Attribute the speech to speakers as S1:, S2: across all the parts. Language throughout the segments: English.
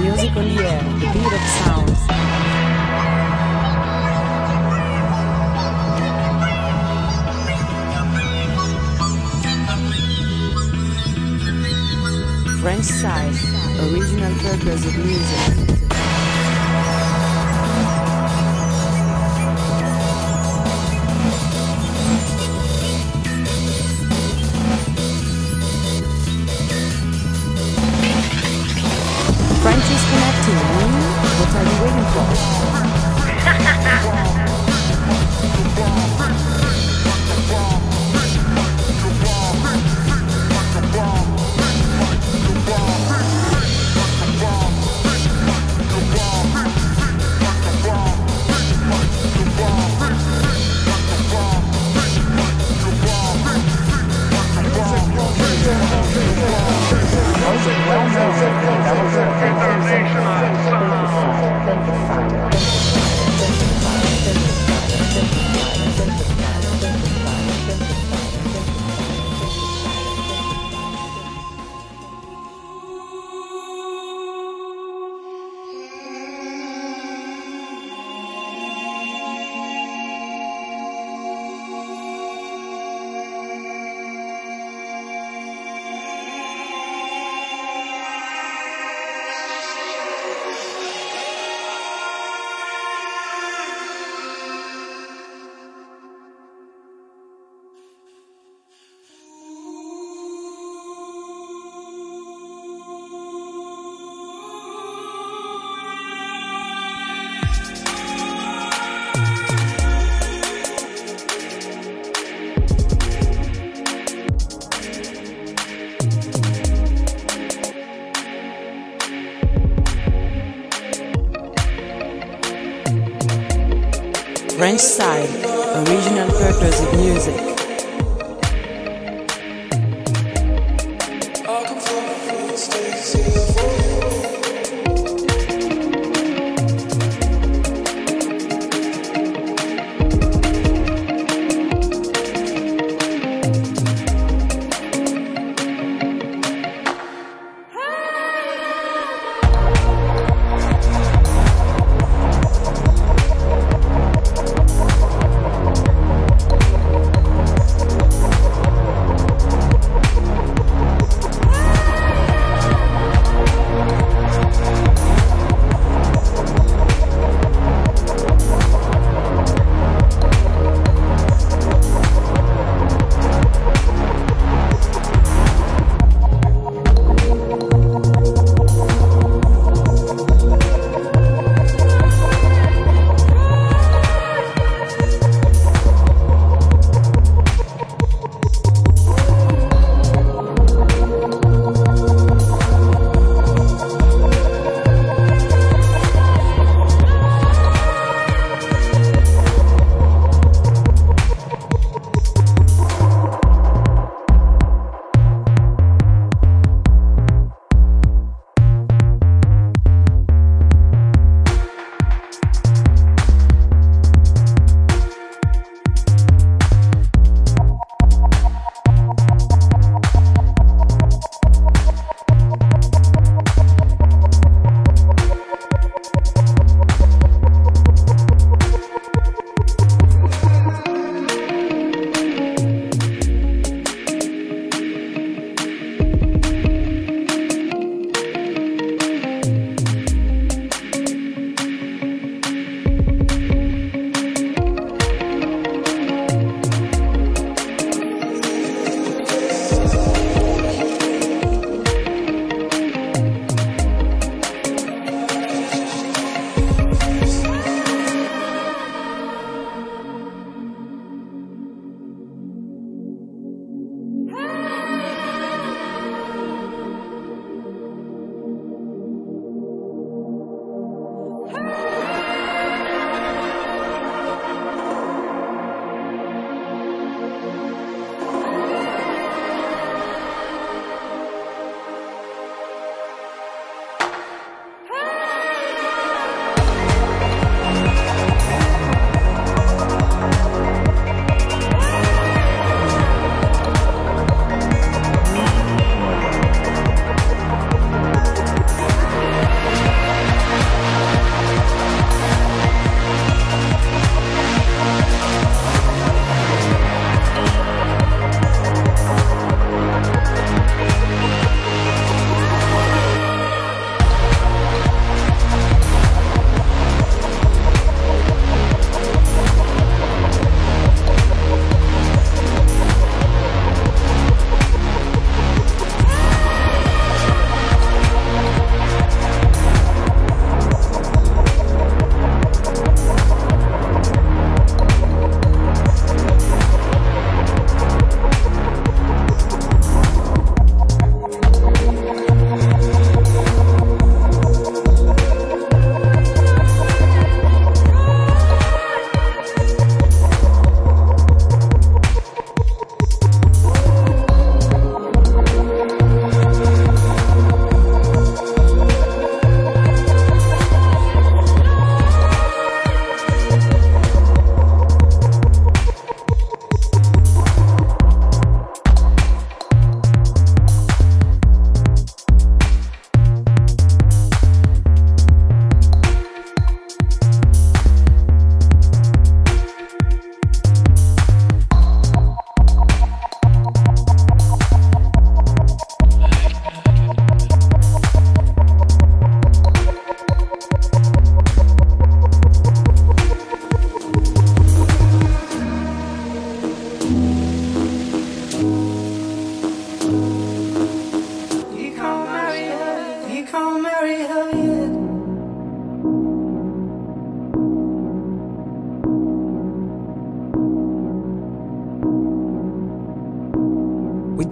S1: Music on the air, French side, original purpose of music. French is connecting. hmm? What are you waiting for? French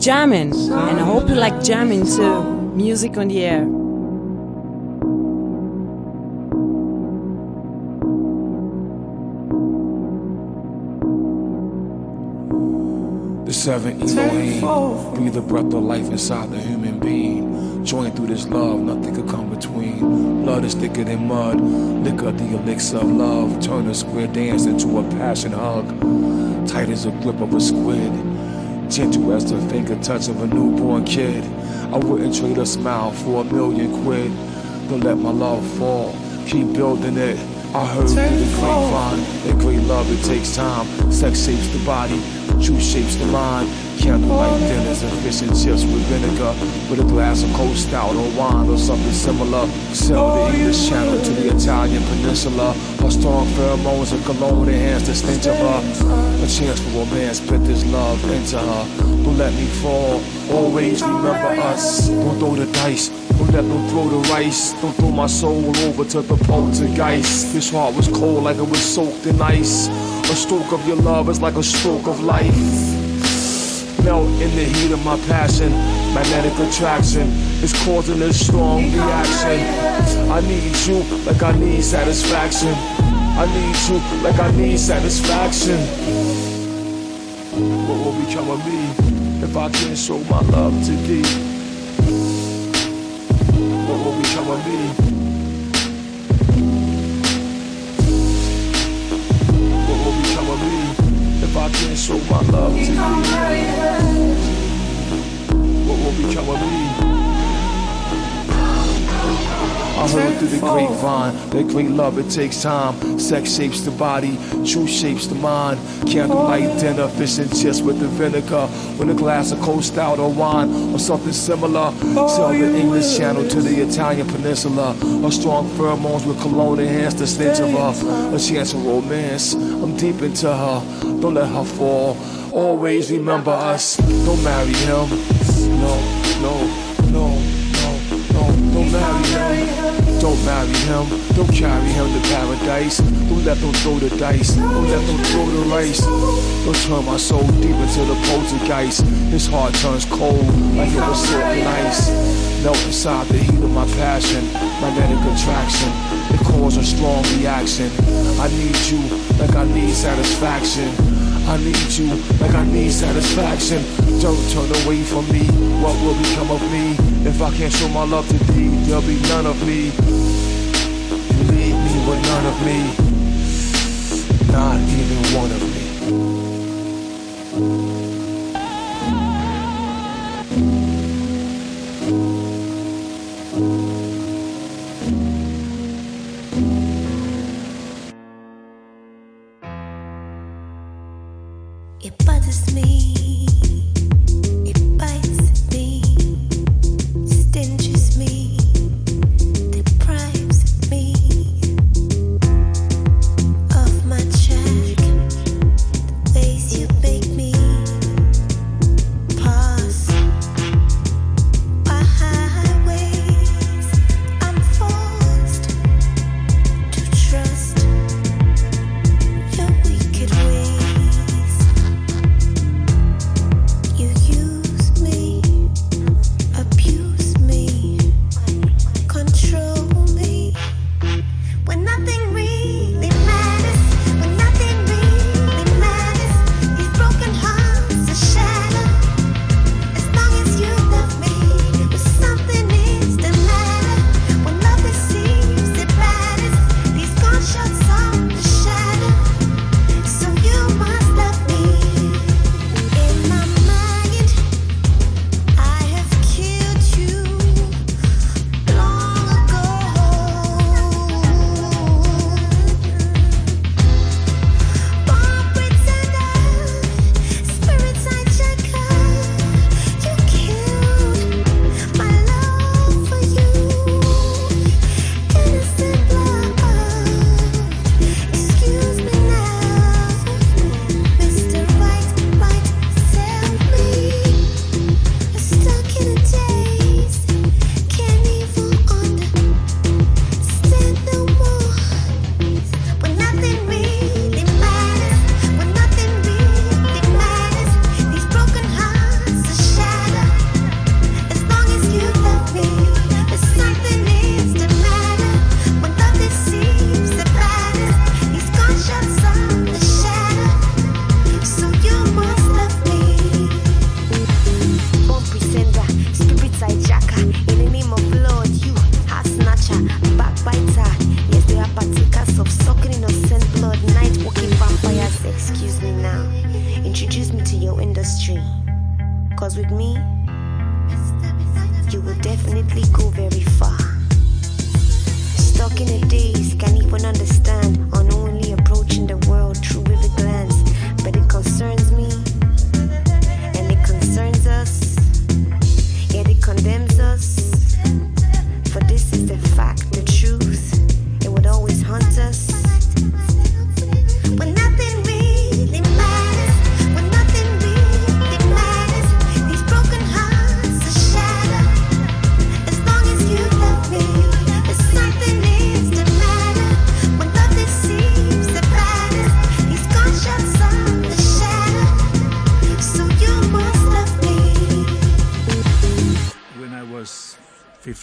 S1: jamming, and I hope you like jamming too. Music on the air.
S2: The seven Elohim breathe the breath of life inside the human being. Join through this love, nothing could come between. Blood is thicker than mud, liquor the elixir of love. Turn a square dance into a passion hug. Tight as a grip of a squid, gentle as the finger touch of a newborn kid. I wouldn't trade a smile for a million quid. Don't let my love fall, keep building it. I heard through the grapevine that great love it takes time. Sex shapes the body, truth shapes the mind. Candlelight dinners and fish and chips with vinegar, with a glass of cold stout or wine or something similar. Sell the English Channel to the Italian Peninsula. Her strong pheromones and cologne enhance the stench of her. A chance for romance, put this love into her. Don't let me fall. Always remember us. Don't throw the dice. Don't let them throw the rice. Don't throw my soul over to the poltergeist. This heart was cold like it was soaked in ice. A stroke of your love is like a stroke of life. Melt in the heat of my passion. Magnetic attraction is causing a strong reaction. I need you like I need satisfaction. I need you like I need satisfaction. What will become of me if I can't show my love to thee? What will become of me? Show my love to thee? What will become of me? I heard through the grapevine that great love it takes time. Sex shapes the body, truth shapes the mind. Candlelight dinner, fish and chips with the vinegar, with a glass of cold stout or wine or something similar. Sell the English Channel to the Italian Peninsula. A strong pheromones with cologne enhance the stench of her. A chance of romance. I'm deep into her. Don't let her fall. Always remember us. Don't marry him. No, no, no, no, no. Don't marry him. Don't marry him, don't carry him to paradise. Don't let them throw the dice, don't let them throw the rice. Don't turn my soul deep into the poltergeist. His heart turns cold like it was silk ice. Melt inside the heat of my passion, magnetic attraction. It causes a strong reaction. I need you like I need satisfaction. I need you like I need satisfaction. Don't turn away from me. What will become of me if I can't show my love to thee? There'll be none of me. You leave me with none of me. Not even one of me.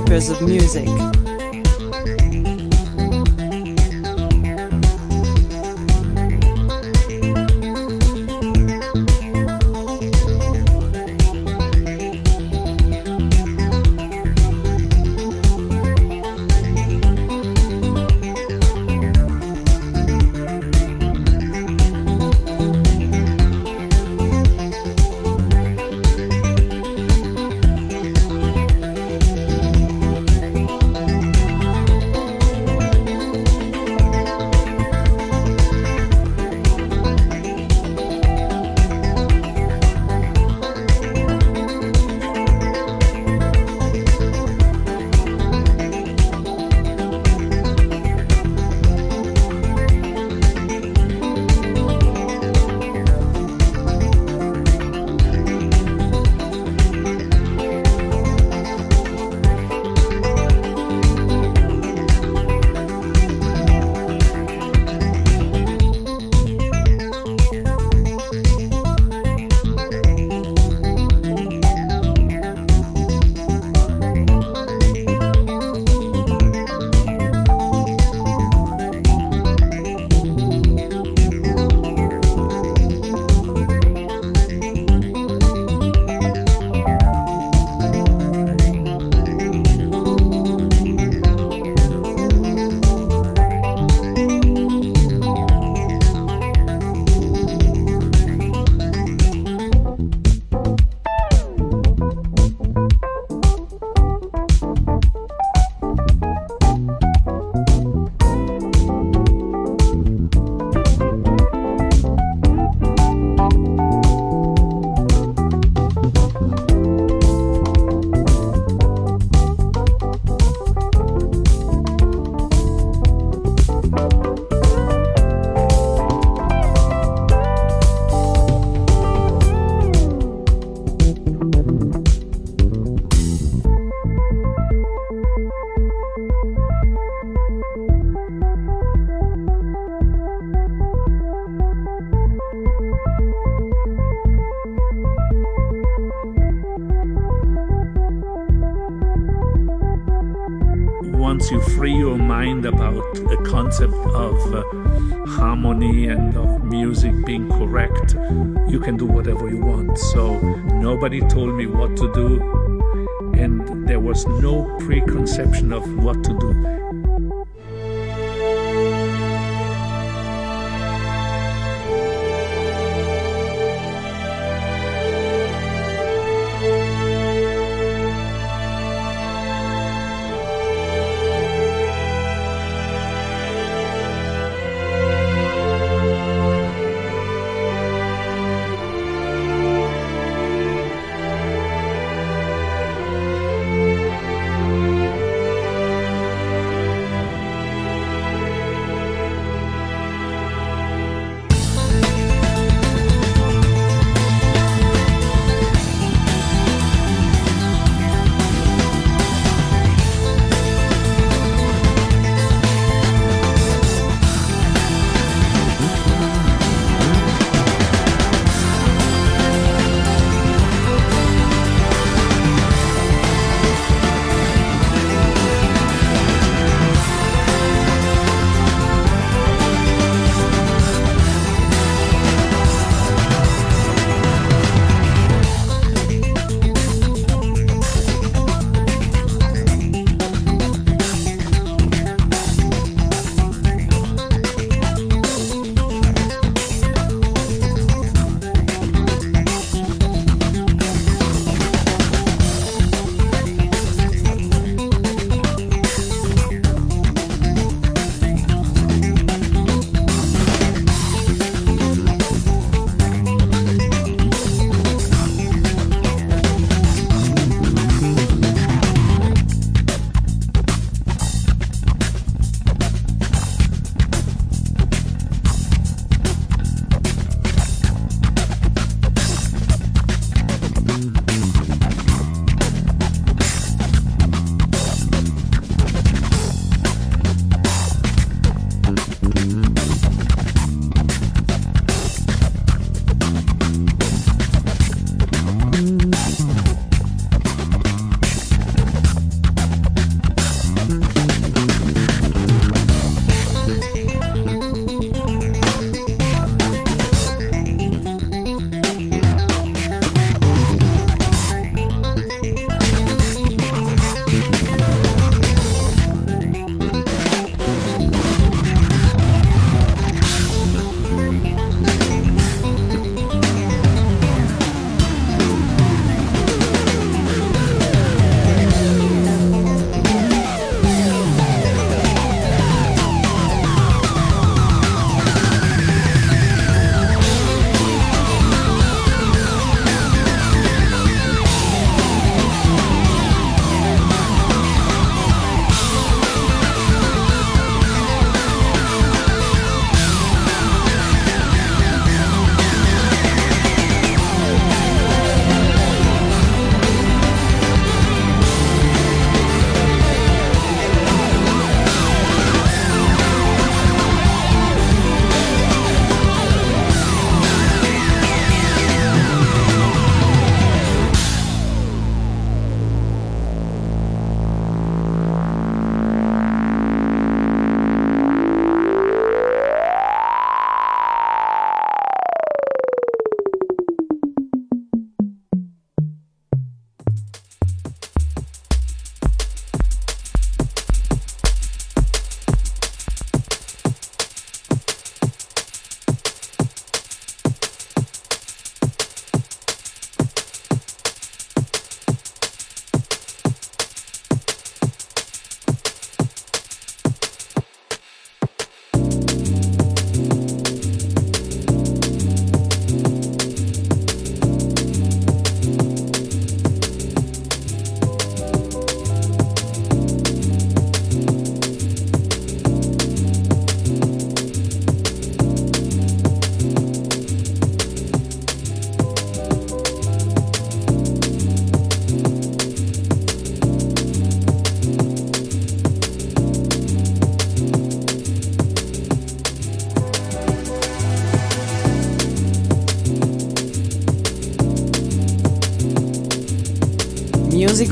S1: Purpose of music.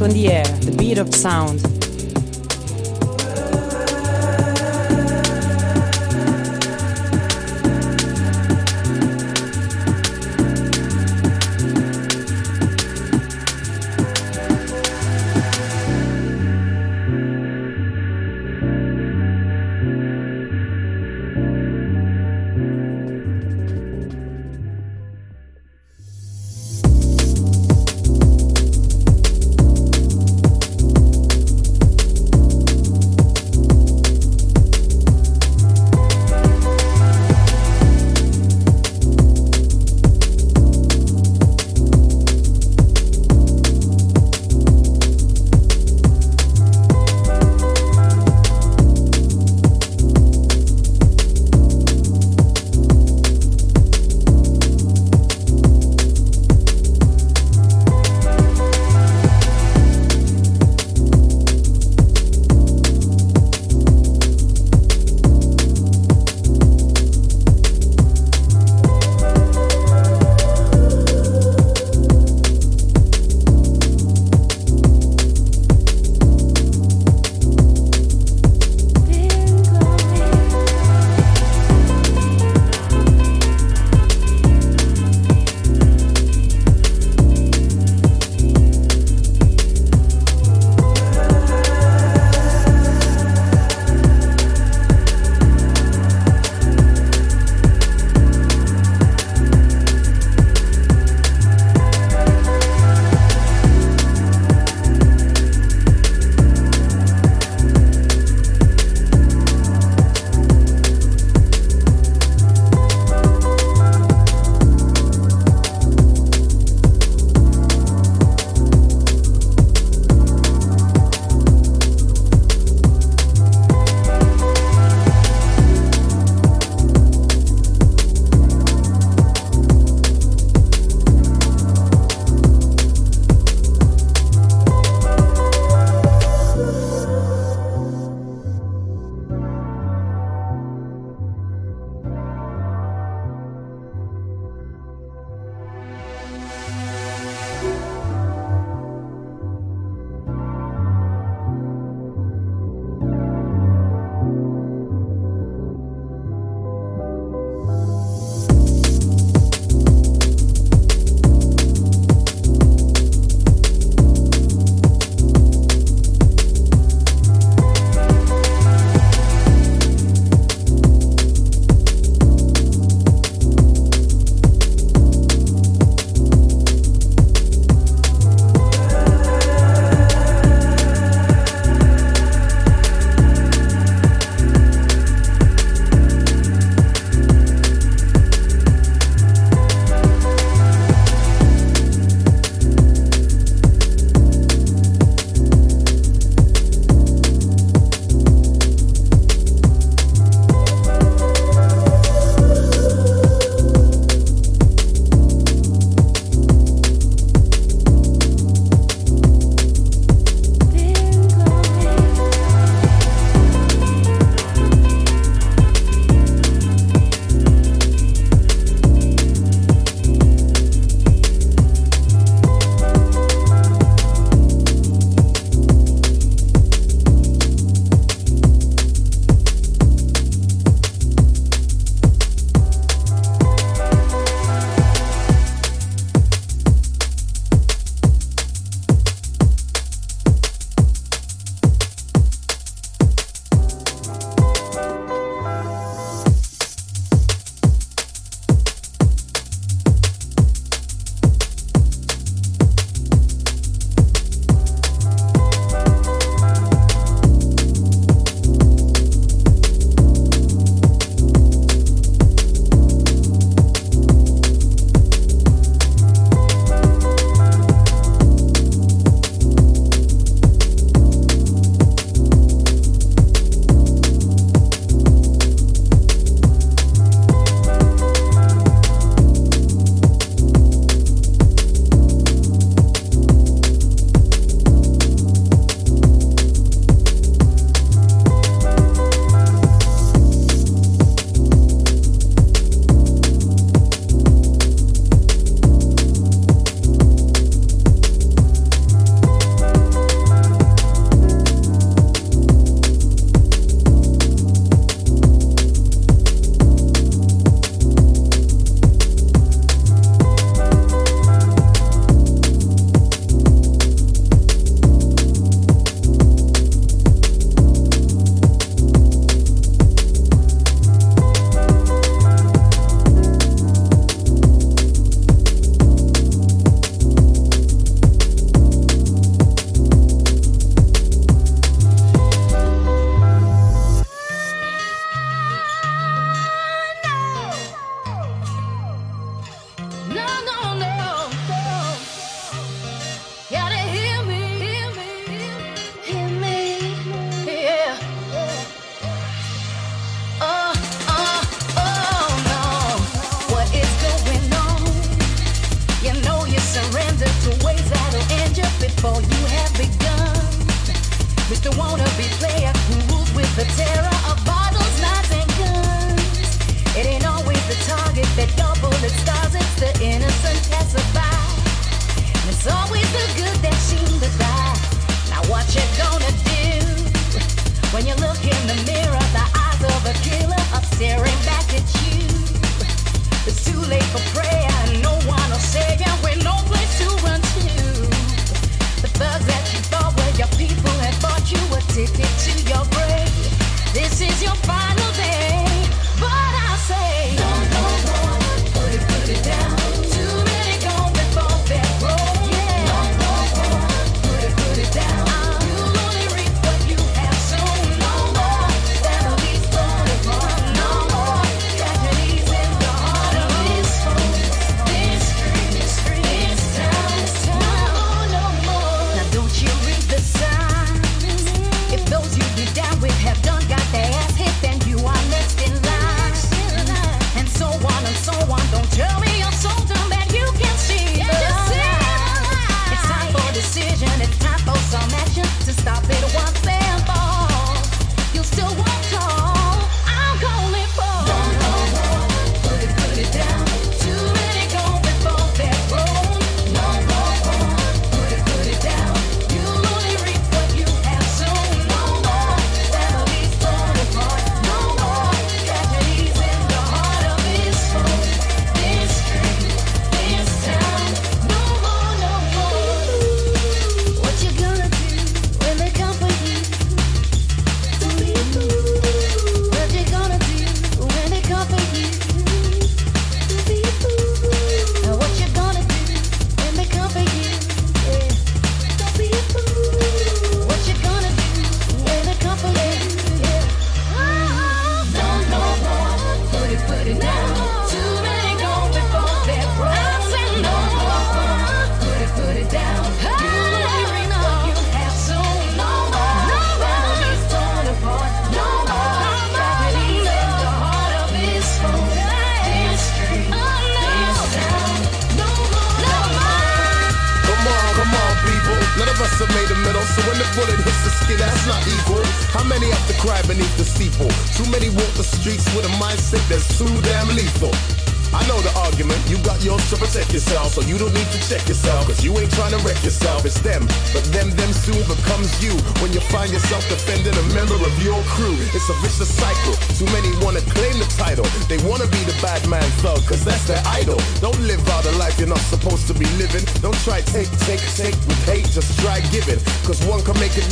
S1: On the air, the beat of sound.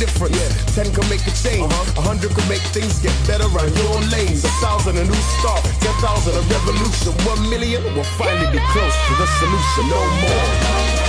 S3: Yeah.
S4: Ten can make a change, uh-huh. a hundred can make things get better on your lanes. A thousand a new start, ten thousand a revolution. One million will finally be close to the solution. No more.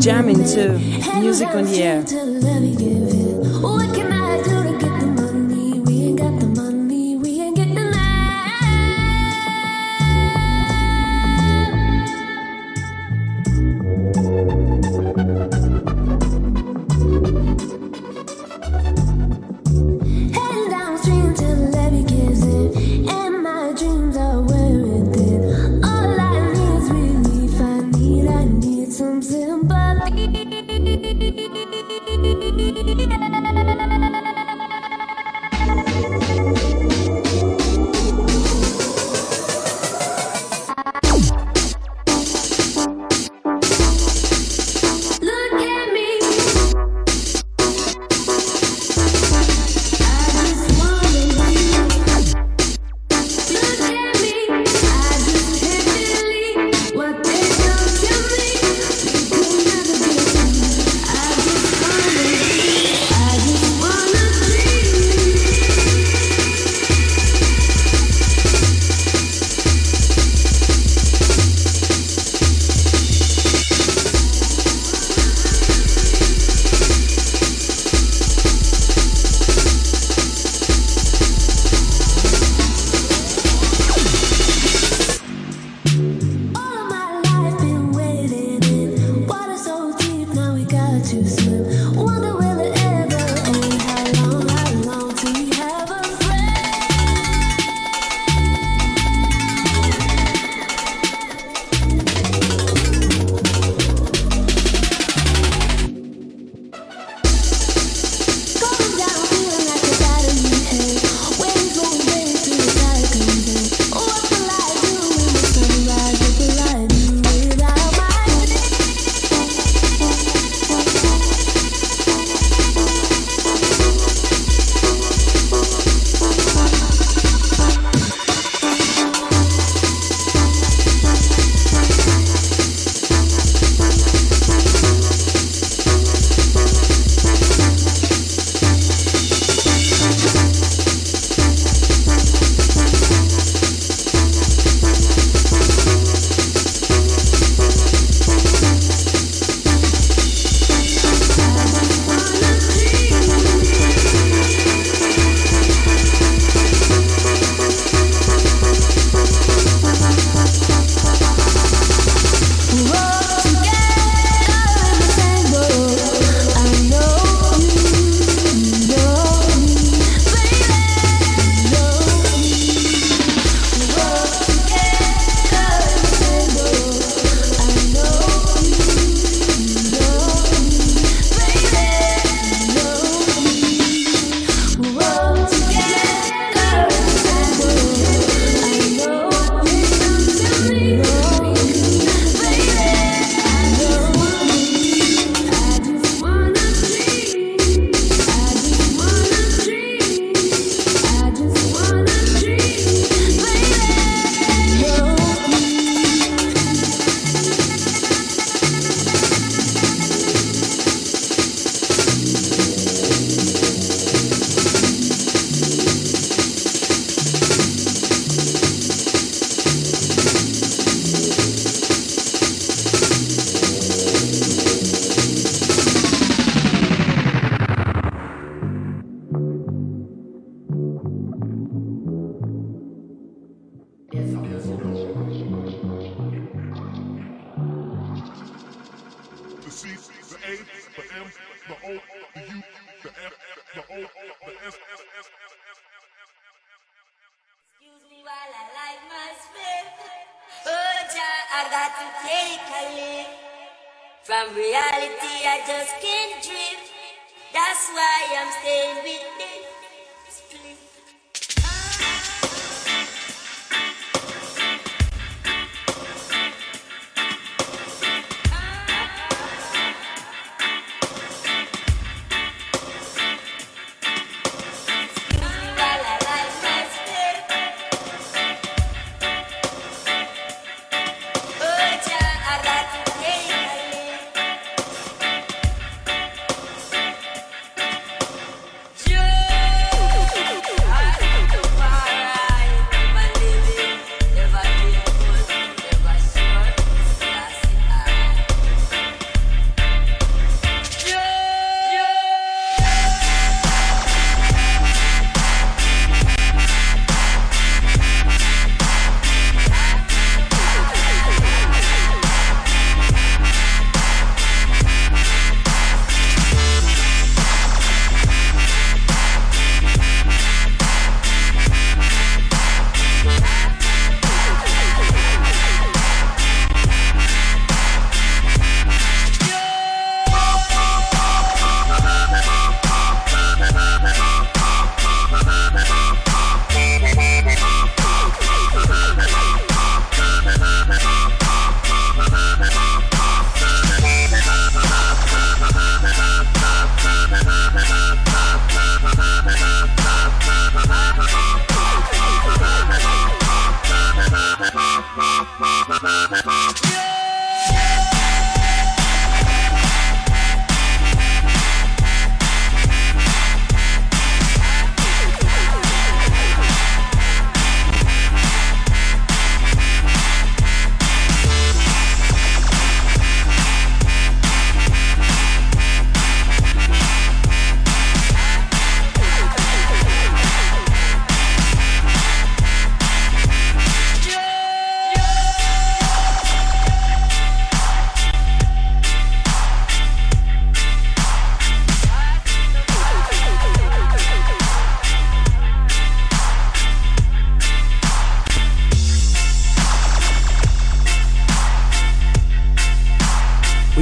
S3: jamming to music on the air.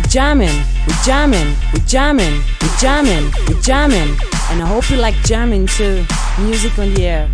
S3: jamming, we jamming, we jamming, we jamming,
S1: we jamming, and I hope you like jamming too. Music on the air.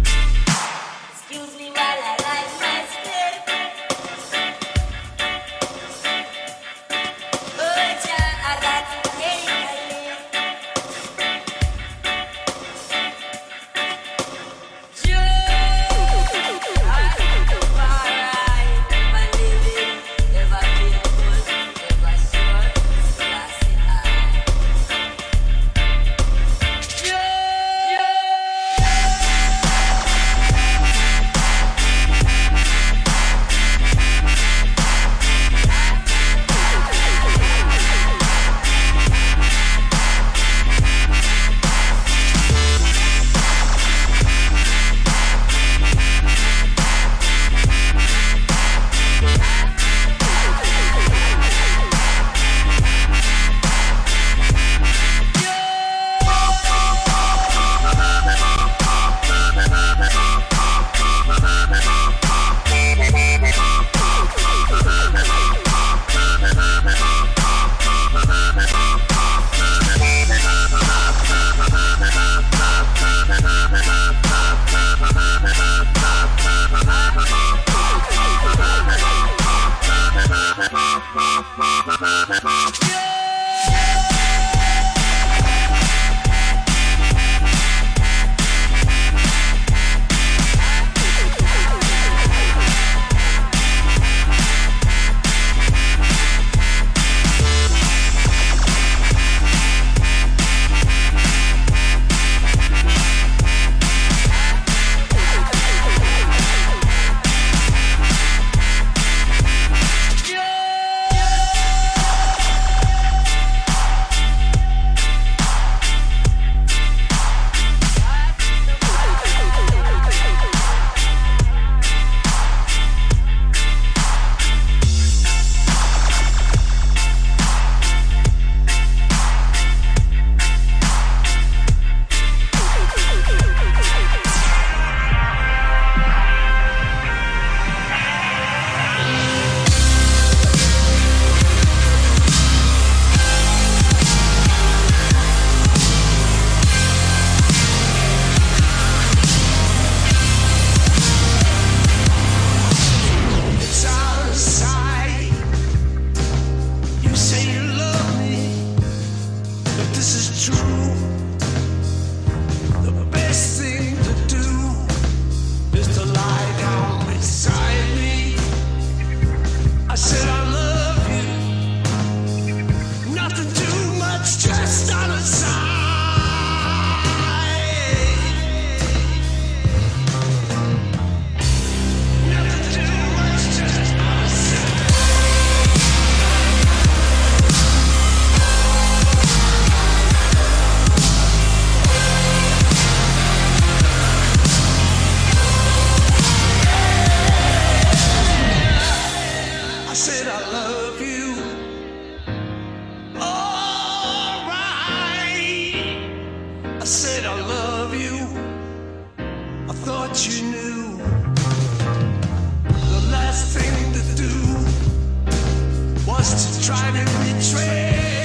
S5: Trust, tried and betrayed.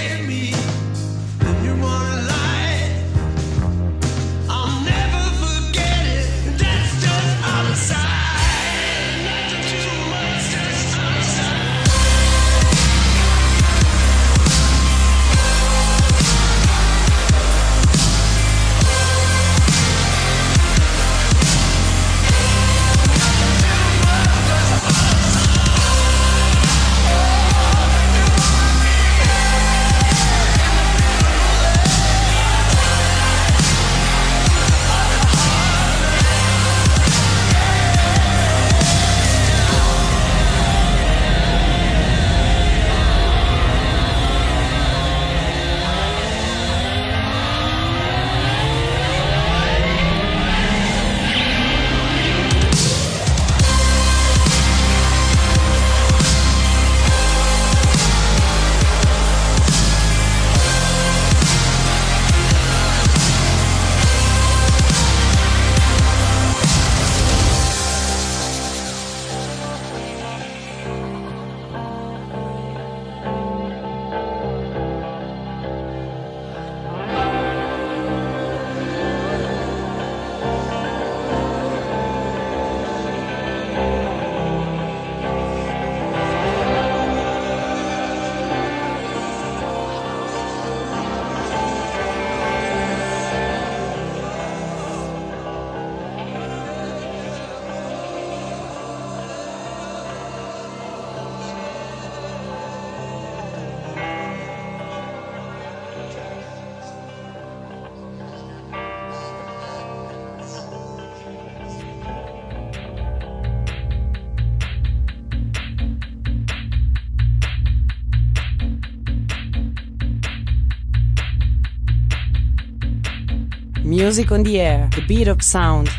S5: Music on the air, the beat of sound.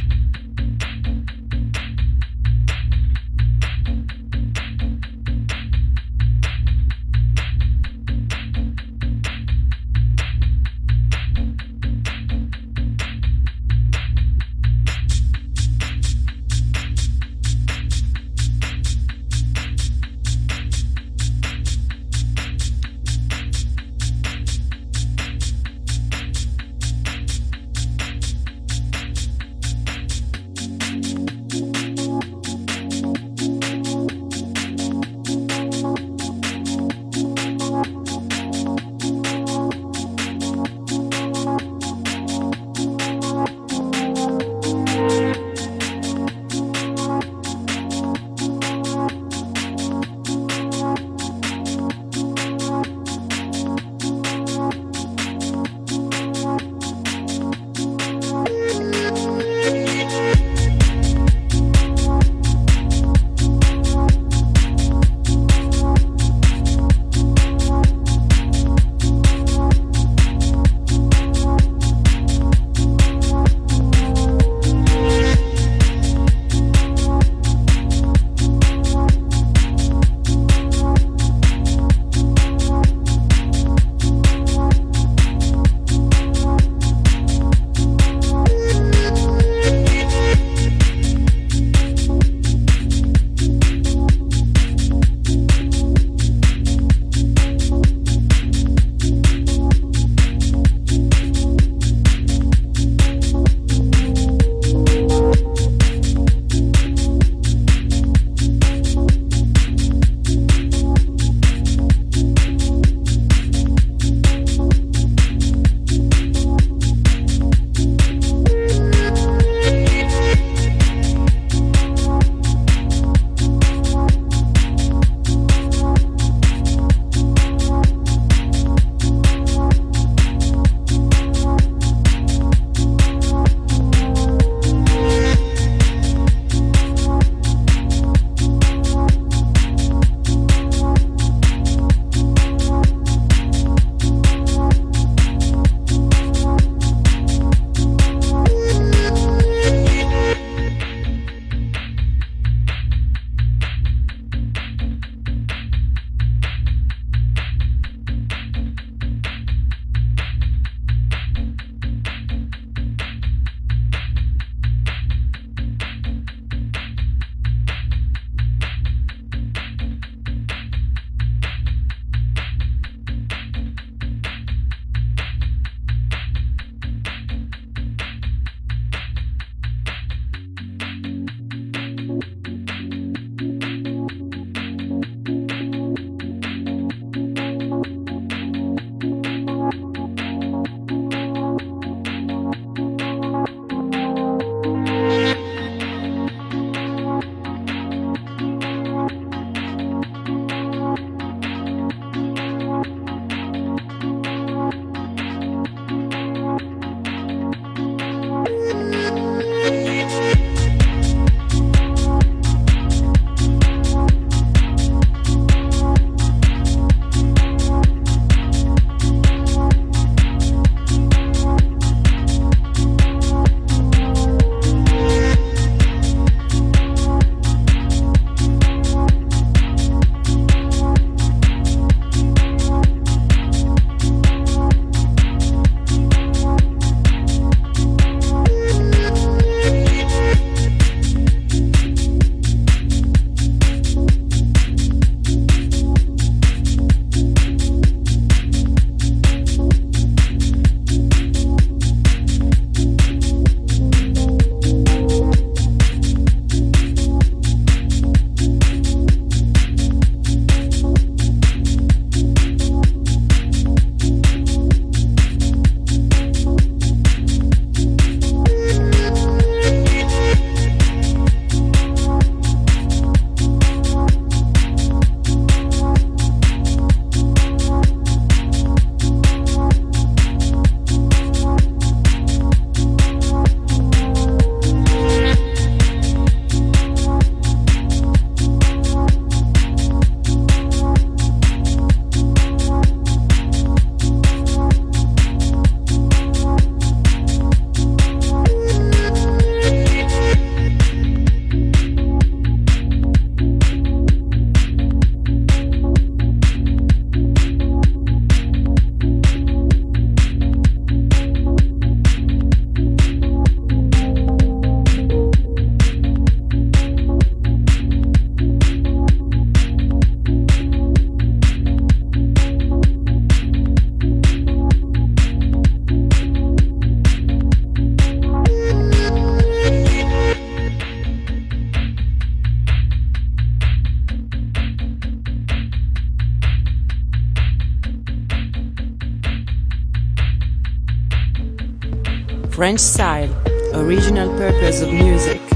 S5: French style, original purpose of music.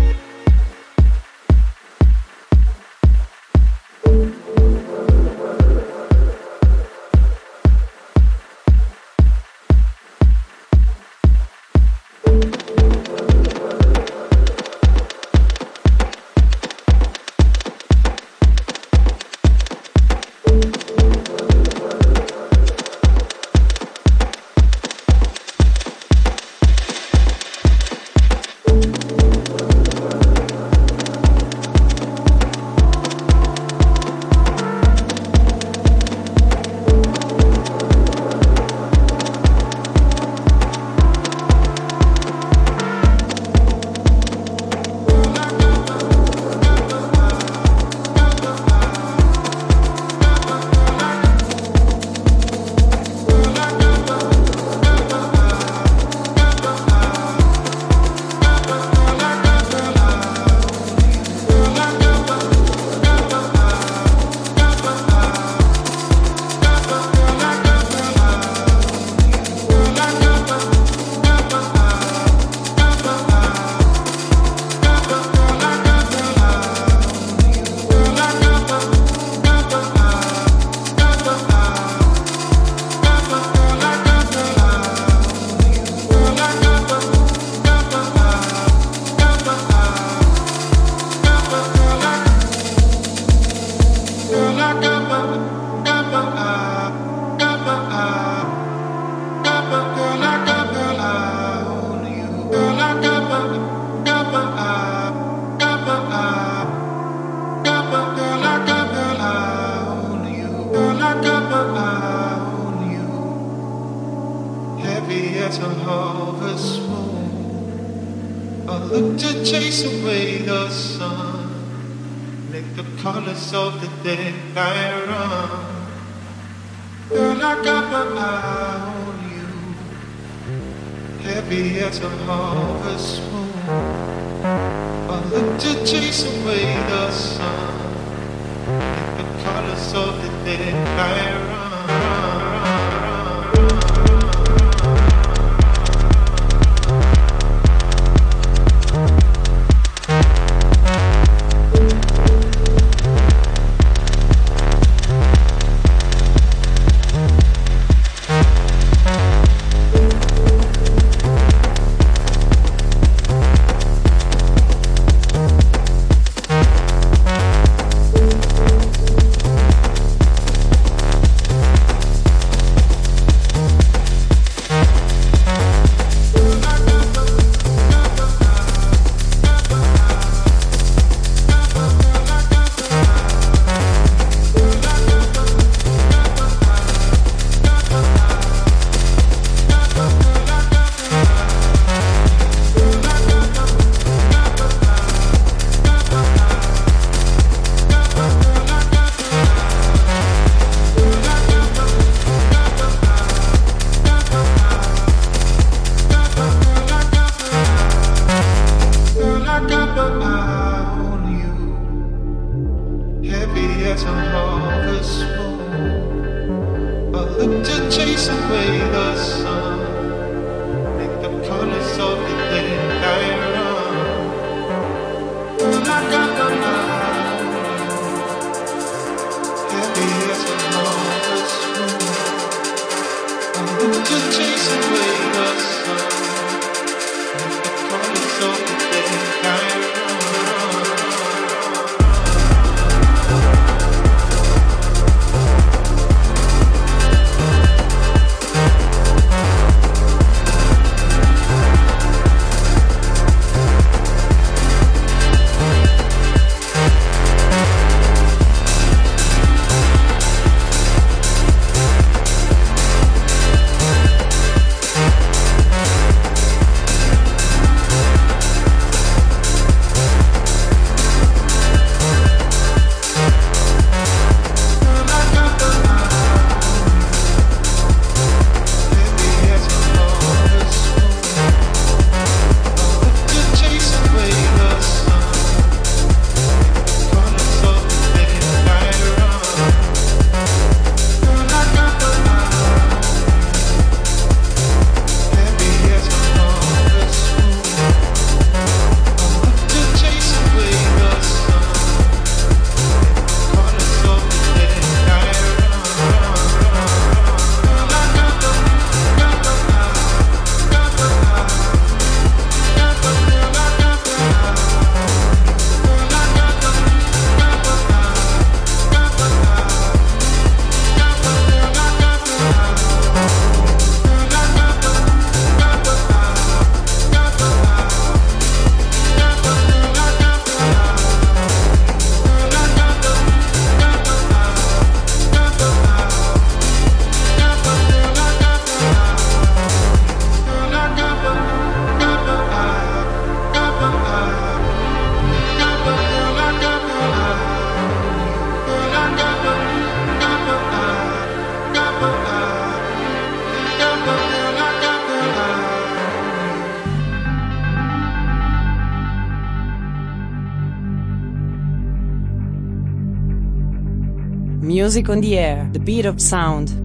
S5: colors of the daylight run. Girl, I
S6: got my eye on you, heavy as a
S1: harvest moon. I
S6: look to
S7: chase away the sun, the colors of
S1: the daylight run. look to chase away the sun. Music on the air, the beat of sound.